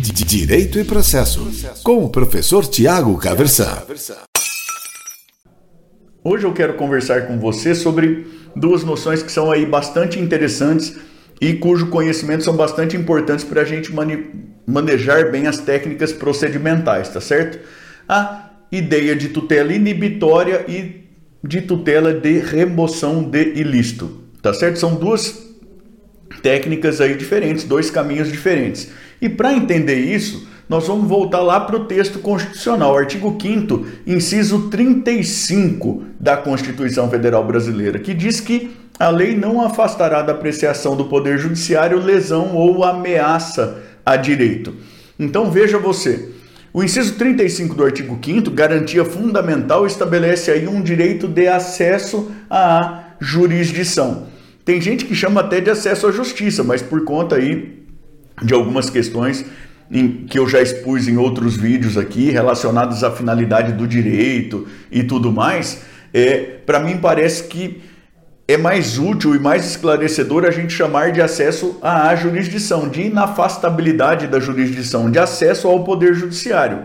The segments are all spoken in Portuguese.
Direito e Processo, com o professor Tiago Caversan. Hoje eu quero conversar com você sobre duas noções que são aí bastante interessantes e cujo conhecimento são bastante importantes para a gente manejar bem as técnicas procedimentais, tá certo? A ideia de tutela inibitória e de tutela de remoção de ilícito, tá certo? São duas técnicas aí diferentes, dois caminhos diferentes. E para entender isso, nós vamos voltar lá para o texto constitucional, artigo 5 inciso 35 da Constituição Federal Brasileira, que diz que a lei não afastará da apreciação do Poder Judiciário lesão ou ameaça a direito. Então veja você, o inciso 35 do artigo 5 garantia fundamental, estabelece aí um direito de acesso à jurisdição. Tem gente que chama até de acesso à justiça, mas por conta aí de algumas questões em, que eu já expus em outros vídeos aqui relacionados à finalidade do direito e tudo mais, é, para mim parece que é mais útil e mais esclarecedor a gente chamar de acesso à jurisdição, de inafastabilidade da jurisdição, de acesso ao poder judiciário.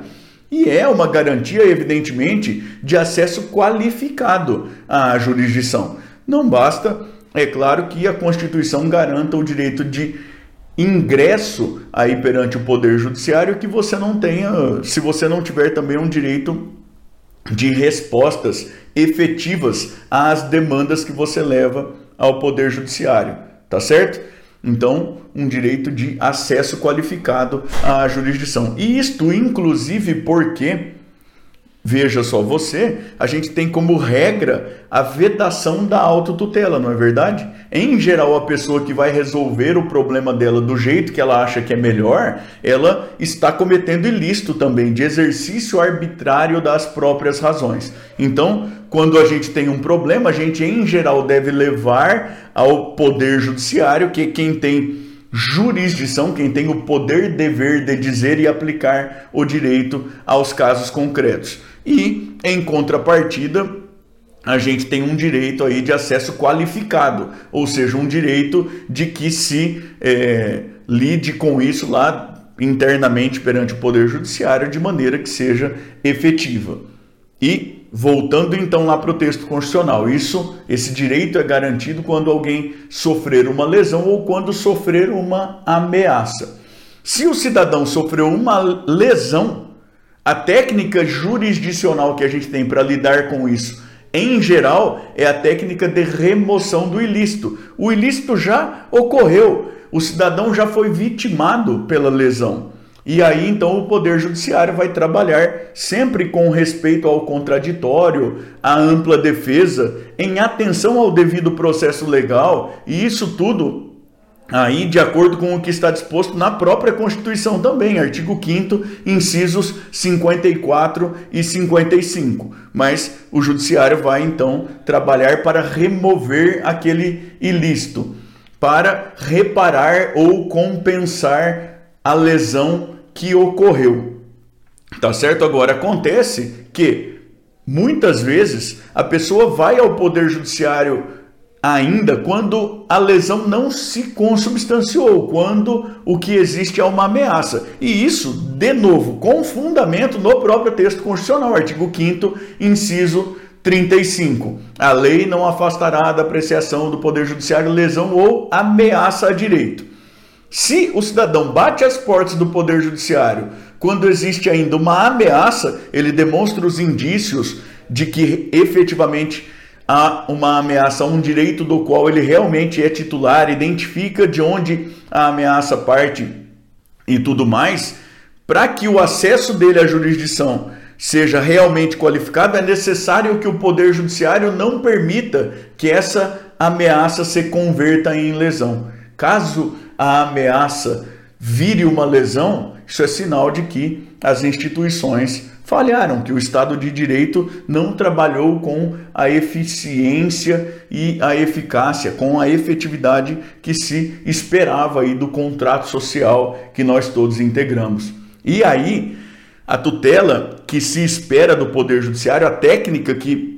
E é uma garantia, evidentemente, de acesso qualificado à jurisdição. Não basta é claro que a Constituição garanta o direito de ingresso aí perante o Poder Judiciário que você não tenha, se você não tiver também um direito de respostas efetivas às demandas que você leva ao Poder Judiciário, tá certo? Então, um direito de acesso qualificado à jurisdição. E isto, inclusive, porque Veja só você, a gente tem como regra a vedação da autotutela, não é verdade? Em geral, a pessoa que vai resolver o problema dela do jeito que ela acha que é melhor, ela está cometendo ilícito também de exercício arbitrário das próprias razões. Então, quando a gente tem um problema, a gente em geral deve levar ao poder judiciário, que é quem tem jurisdição, quem tem o poder dever de dizer e aplicar o direito aos casos concretos. E, em contrapartida, a gente tem um direito aí de acesso qualificado, ou seja, um direito de que se é, lide com isso lá internamente perante o Poder Judiciário de maneira que seja efetiva. E voltando então lá para o texto constitucional, isso, esse direito é garantido quando alguém sofrer uma lesão ou quando sofrer uma ameaça. Se o cidadão sofreu uma lesão, a técnica jurisdicional que a gente tem para lidar com isso, em geral, é a técnica de remoção do ilícito. O ilícito já ocorreu, o cidadão já foi vitimado pela lesão. E aí então o Poder Judiciário vai trabalhar sempre com respeito ao contraditório, à ampla defesa, em atenção ao devido processo legal, e isso tudo aí de acordo com o que está disposto na própria Constituição também, artigo 5 incisos 54 e 55. Mas o judiciário vai então trabalhar para remover aquele ilícito, para reparar ou compensar a lesão que ocorreu. Tá certo? Agora acontece que muitas vezes a pessoa vai ao poder judiciário ainda quando a lesão não se consubstanciou, quando o que existe é uma ameaça. E isso, de novo, com fundamento no próprio texto constitucional, artigo 5 inciso 35. A lei não afastará da apreciação do Poder Judiciário lesão ou ameaça a direito. Se o cidadão bate as portas do Poder Judiciário quando existe ainda uma ameaça, ele demonstra os indícios de que efetivamente há uma ameaça a um direito do qual ele realmente é titular, identifica de onde a ameaça parte e tudo mais, para que o acesso dele à jurisdição seja realmente qualificado, é necessário que o Poder Judiciário não permita que essa ameaça se converta em lesão. Caso a ameaça vire uma lesão, isso é sinal de que as instituições falharam, que o Estado de Direito não trabalhou com a eficiência e a eficácia, com a efetividade que se esperava aí do contrato social que nós todos integramos. E aí, a tutela que se espera do Poder Judiciário, a técnica que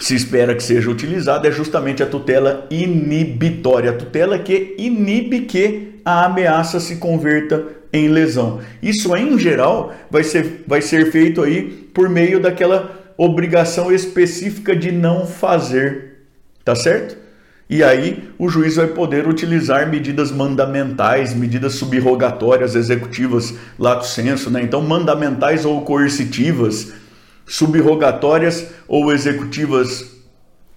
se espera que seja utilizada é justamente a tutela inibitória, a tutela que inibe que a ameaça se converta em lesão. Isso, em geral, vai ser, vai ser feito aí por meio daquela obrigação específica de não fazer, tá certo? E aí o juiz vai poder utilizar medidas mandamentais, medidas subrogatórias executivas lato senso, né? Então mandamentais ou coercitivas, subrogatórias ou executivas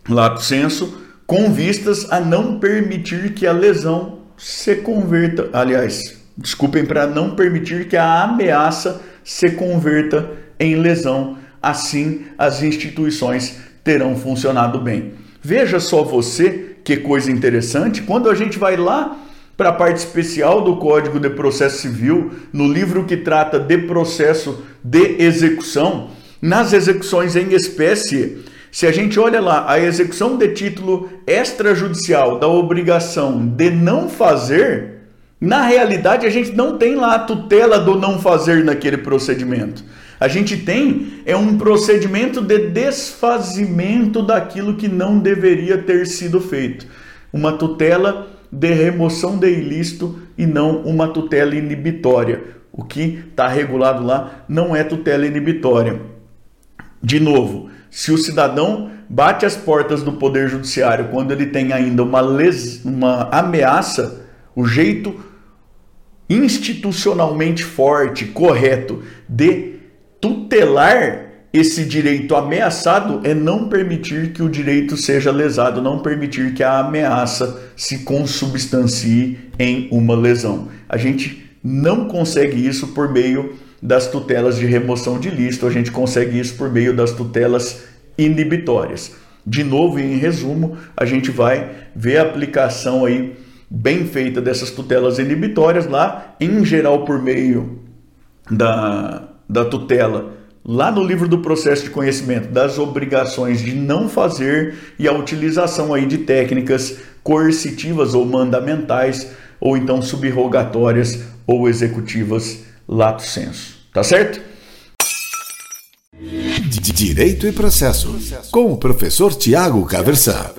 lato senso, com vistas a não permitir que a lesão se converta, aliás, desculpem, para não permitir que a ameaça se converta em lesão. Assim, as instituições terão funcionado bem. Veja só você que coisa interessante, quando a gente vai lá para a parte especial do Código de Processo Civil, no livro que trata de processo de execução, nas execuções em espécie, se a gente olha lá a execução de título extrajudicial da obrigação de não fazer, na realidade a gente não tem lá a tutela do não fazer naquele procedimento. A gente tem é um procedimento de desfazimento daquilo que não deveria ter sido feito. Uma tutela de remoção de ilícito e não uma tutela inibitória. O que está regulado lá não é tutela inibitória. De novo, se o cidadão bate as portas do Poder Judiciário quando ele tem ainda uma, les... uma ameaça, o jeito institucionalmente forte, correto de tutelar esse direito ameaçado é não permitir que o direito seja lesado, não permitir que a ameaça se consubstancie em uma lesão. A gente não consegue isso por meio das tutelas de remoção de lista, a gente consegue isso por meio das tutelas inibitórias. De novo, em resumo, a gente vai ver a aplicação aí bem feita dessas tutelas inibitórias lá, em geral por meio da, da tutela lá no livro do processo de conhecimento das obrigações de não fazer e a utilização aí de técnicas coercitivas ou mandamentais ou então subrogatórias ou executivas lato senso. Tá certo? Direito e processo com o professor Tiago Caversan.